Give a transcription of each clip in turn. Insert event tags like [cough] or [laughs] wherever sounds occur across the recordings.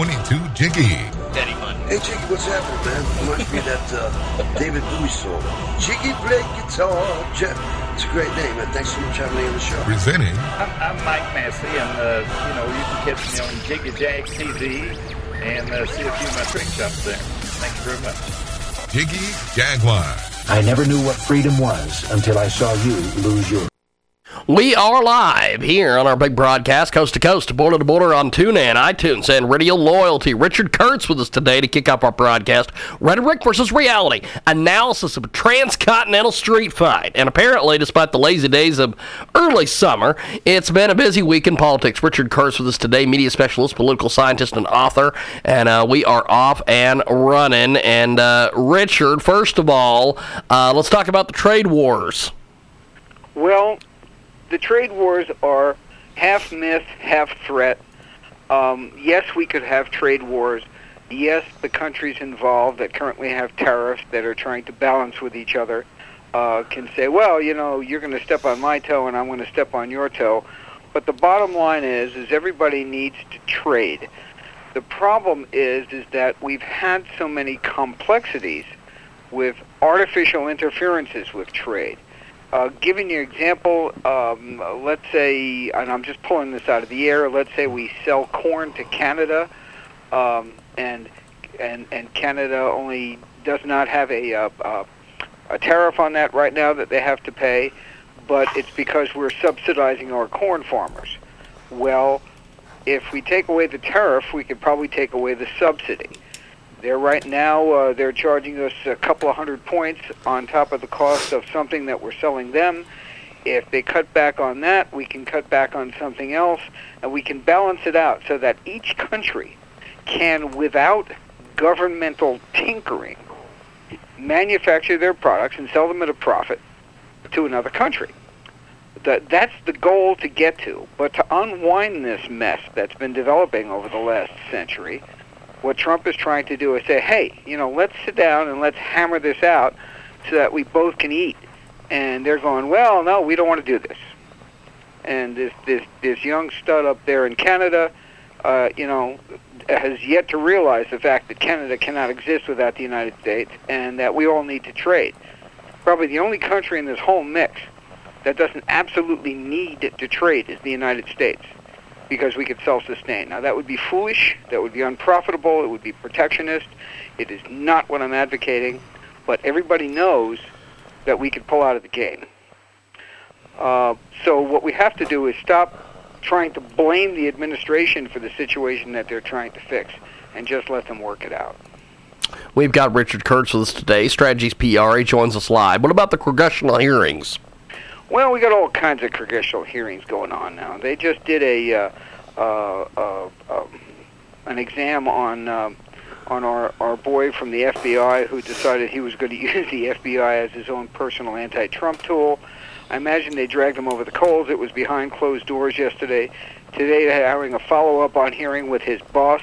22 Jiggy. Daddy Fun. Hey, Jiggy, what's happening, man? Reminds me of that uh, David Bowie song. Jiggy play guitar. Jeff. It's a great name, man. Thanks so much for having me on the show. Presenting I'm, I'm Mike Massey, and uh, you know you can catch me on Jiggy Jag TV and uh, see a few of my trick shots there. Thank you very much. Jiggy Jaguar. I never knew what freedom was until I saw you lose yours. We are live here on our big broadcast, coast to coast, border to border on TuneIn, iTunes, and Radio Loyalty. Richard Kurtz with us today to kick off our broadcast. Rhetoric versus reality, analysis of a transcontinental street fight. And apparently, despite the lazy days of early summer, it's been a busy week in politics. Richard Kurtz with us today, media specialist, political scientist, and author. And uh, we are off and running. And uh, Richard, first of all, uh, let's talk about the trade wars. Well, the trade wars are half myth, half threat. Um, yes, we could have trade wars. Yes, the countries involved that currently have tariffs that are trying to balance with each other uh, can say, well, you know, you're going to step on my toe and I'm going to step on your toe. But the bottom line is, is everybody needs to trade. The problem is, is that we've had so many complexities with artificial interferences with trade. Uh, giving you an example, um, let's say, and I'm just pulling this out of the air. Let's say we sell corn to Canada, um, and and and Canada only does not have a, uh, uh, a tariff on that right now that they have to pay, but it's because we're subsidizing our corn farmers. Well, if we take away the tariff, we could probably take away the subsidy. They're right now uh, they're charging us a couple of hundred points on top of the cost of something that we're selling them. If they cut back on that, we can cut back on something else, and we can balance it out so that each country can, without governmental tinkering, manufacture their products and sell them at a profit to another country. That that's the goal to get to. But to unwind this mess that's been developing over the last century, what Trump is trying to do is say, hey, you know, let's sit down and let's hammer this out so that we both can eat. And they're going, well, no, we don't want to do this. And this this this young stud up there in Canada, uh, you know, has yet to realize the fact that Canada cannot exist without the United States, and that we all need to trade. Probably the only country in this whole mix that doesn't absolutely need to trade is the United States because we could self-sustain. Now that would be foolish, that would be unprofitable, it would be protectionist. It is not what I'm advocating, but everybody knows that we could pull out of the game. Uh, so what we have to do is stop trying to blame the administration for the situation that they're trying to fix and just let them work it out. We've got Richard Kurtz with us today, Strategies PR. He joins us live. What about the congressional hearings? Well, we got all kinds of congressional hearings going on now. They just did a uh, uh, uh, um, an exam on uh, on our our boy from the FBI who decided he was going [laughs] to use the FBI as his own personal anti-Trump tool. I imagine they dragged him over the coals. It was behind closed doors yesterday. Today they're having a follow-up on hearing with his boss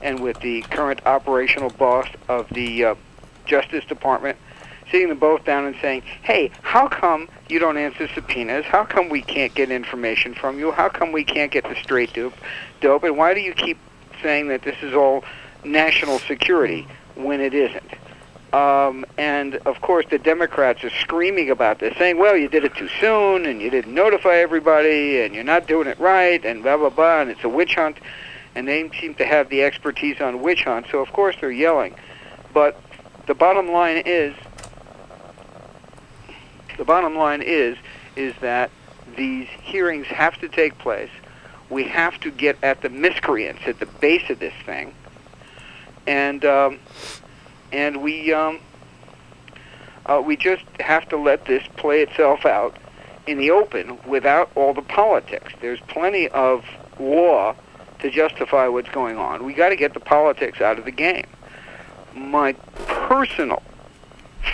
and with the current operational boss of the uh, Justice Department sitting them both down and saying, hey, how come you don't answer subpoenas? How come we can't get information from you? How come we can't get the straight dope? dope? And why do you keep saying that this is all national security when it isn't? Um, and of course, the Democrats are screaming about this, saying, well, you did it too soon, and you didn't notify everybody, and you're not doing it right, and blah, blah, blah, and it's a witch hunt. And they seem to have the expertise on witch hunt, so of course they're yelling. But the bottom line is the bottom line is is that these hearings have to take place. We have to get at the miscreants at the base of this thing, and um, and we um, uh, we just have to let this play itself out in the open without all the politics. There's plenty of law to justify what's going on. We got to get the politics out of the game. My personal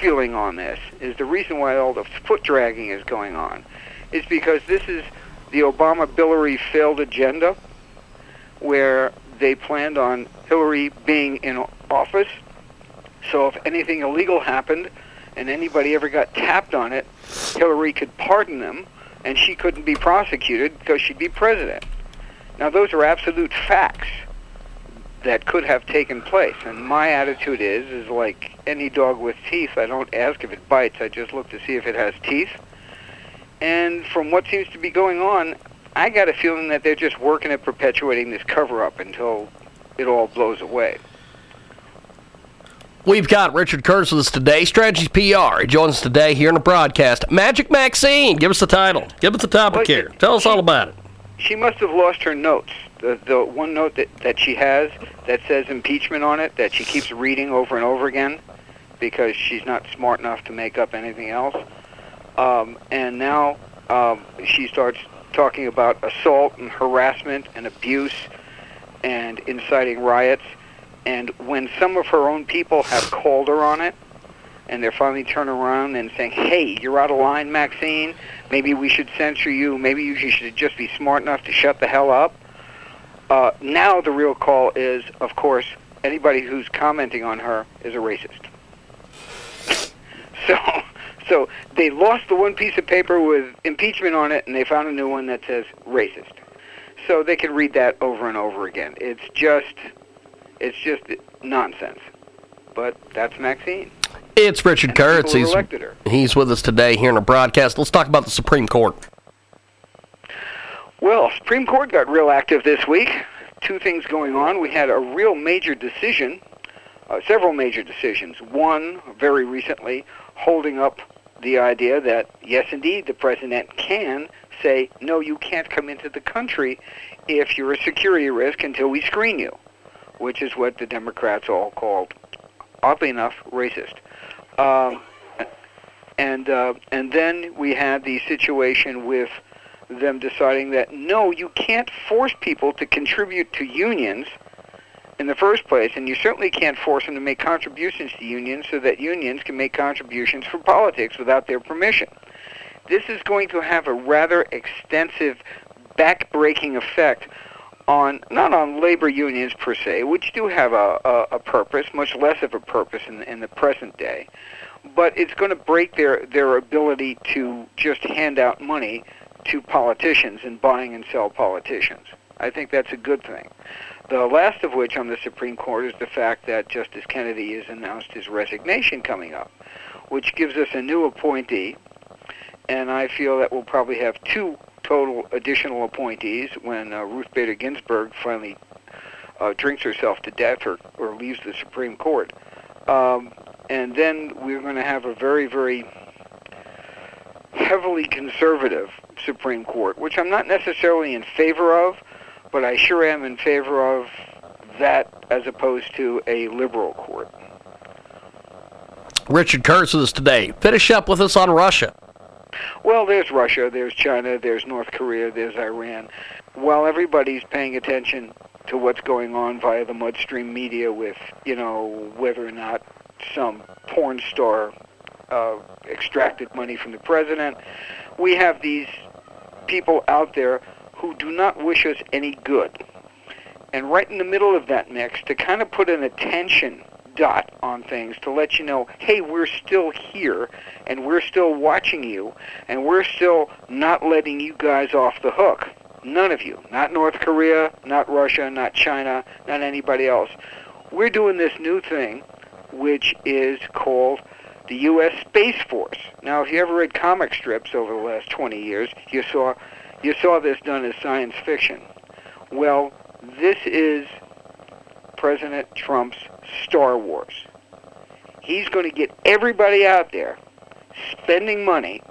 feeling on this is the reason why all the foot dragging is going on is because this is the Obama Hillary failed agenda where they planned on Hillary being in office. So if anything illegal happened and anybody ever got tapped on it, Hillary could pardon them and she couldn't be prosecuted because she'd be president. Now those are absolute facts that could have taken place. And my attitude is is like any dog with teeth, I don't ask if it bites, I just look to see if it has teeth. And from what seems to be going on, I got a feeling that they're just working at perpetuating this cover up until it all blows away. We've got Richard Kurtz with us today, Strategies PR. He joins us today here in the broadcast. Magic Maxine, give us the title. Give us the topic Well, here. Tell us all about it. She must have lost her notes. The the one note that, that she has that says impeachment on it that she keeps reading over and over again because she's not smart enough to make up anything else. Um, and now um, she starts talking about assault and harassment and abuse and inciting riots. And when some of her own people have called her on it, and they're finally turning around and saying, "Hey, you're out of line, Maxine. Maybe we should censor you. Maybe you should just be smart enough to shut the hell up." Uh, now the real call is, of course, anybody who's commenting on her is a racist. [laughs] so, so they lost the one piece of paper with impeachment on it, and they found a new one that says racist. So they can read that over and over again. It's just, it's just nonsense. But that's Maxine. It's Richard Kurtz. He's, he's with us today here in the broadcast. Let's talk about the Supreme Court. Well, Supreme Court got real active this week. Two things going on. We had a real major decision, uh, several major decisions. One, very recently, holding up the idea that, yes, indeed, the president can say, no, you can't come into the country if you're a security risk until we screen you, which is what the Democrats all called, oddly enough, racist. Um, and uh, and then we had the situation with them deciding that no, you can't force people to contribute to unions in the first place, and you certainly can't force them to make contributions to unions so that unions can make contributions for politics without their permission. This is going to have a rather extensive back-breaking effect on not on labor unions per se, which do have a, a, a purpose, much less of a purpose in, in the present day, but it's going to break their, their ability to just hand out money to politicians and buying and sell politicians. I think that's a good thing. The last of which on the Supreme Court is the fact that Justice Kennedy has announced his resignation coming up, which gives us a new appointee, and I feel that we'll probably have two total additional appointees when uh, Ruth Bader Ginsburg finally uh, drinks herself to death or, or leaves the Supreme Court. Um, and then we're going to have a very, very heavily conservative Supreme Court, which I'm not necessarily in favor of, but I sure am in favor of that as opposed to a liberal court. Richard Kurtz with us today. Finish up with us on Russia. Well, there's Russia, there's China, there's North Korea, there's Iran. While everybody's paying attention to what's going on via the mudstream media with, you know, whether or not some porn star uh, extracted money from the president, we have these people out there who do not wish us any good. And right in the middle of that mix, to kind of put an attention dot on things to let you know, hey, we're still here and we're still watching you and we're still not letting you guys off the hook. None of you. Not North Korea, not Russia, not China, not anybody else. We're doing this new thing which is called the U.S. Space Force. Now, if you ever read comic strips over the last 20 years, you saw you saw this done as science fiction. Well, this is President Trump's Star Wars. He's going to get everybody out there spending money,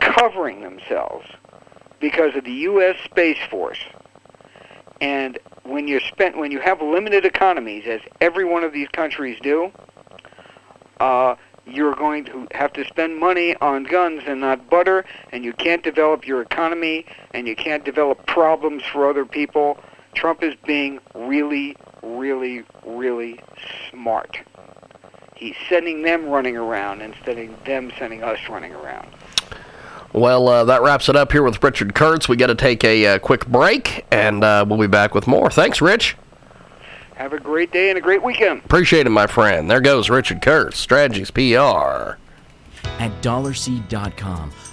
covering themselves because of the U.S. Space Force. And when you're spent, when you have limited economies, as every one of these countries do, uh, you're going to have to spend money on guns and not butter, and you can't develop your economy, and you can't develop problems for other people Trump is being really, really, really smart. He's sending them running around instead of them sending us running around. Well, uh, that wraps it up here with Richard Kurtz. We got to take a uh, quick break, and uh, we'll be back with more. Thanks, Rich. Have a great day and a great weekend. Appreciate it, my friend. There goes Richard Kurtz, Strategies PR. At dollarseed.com.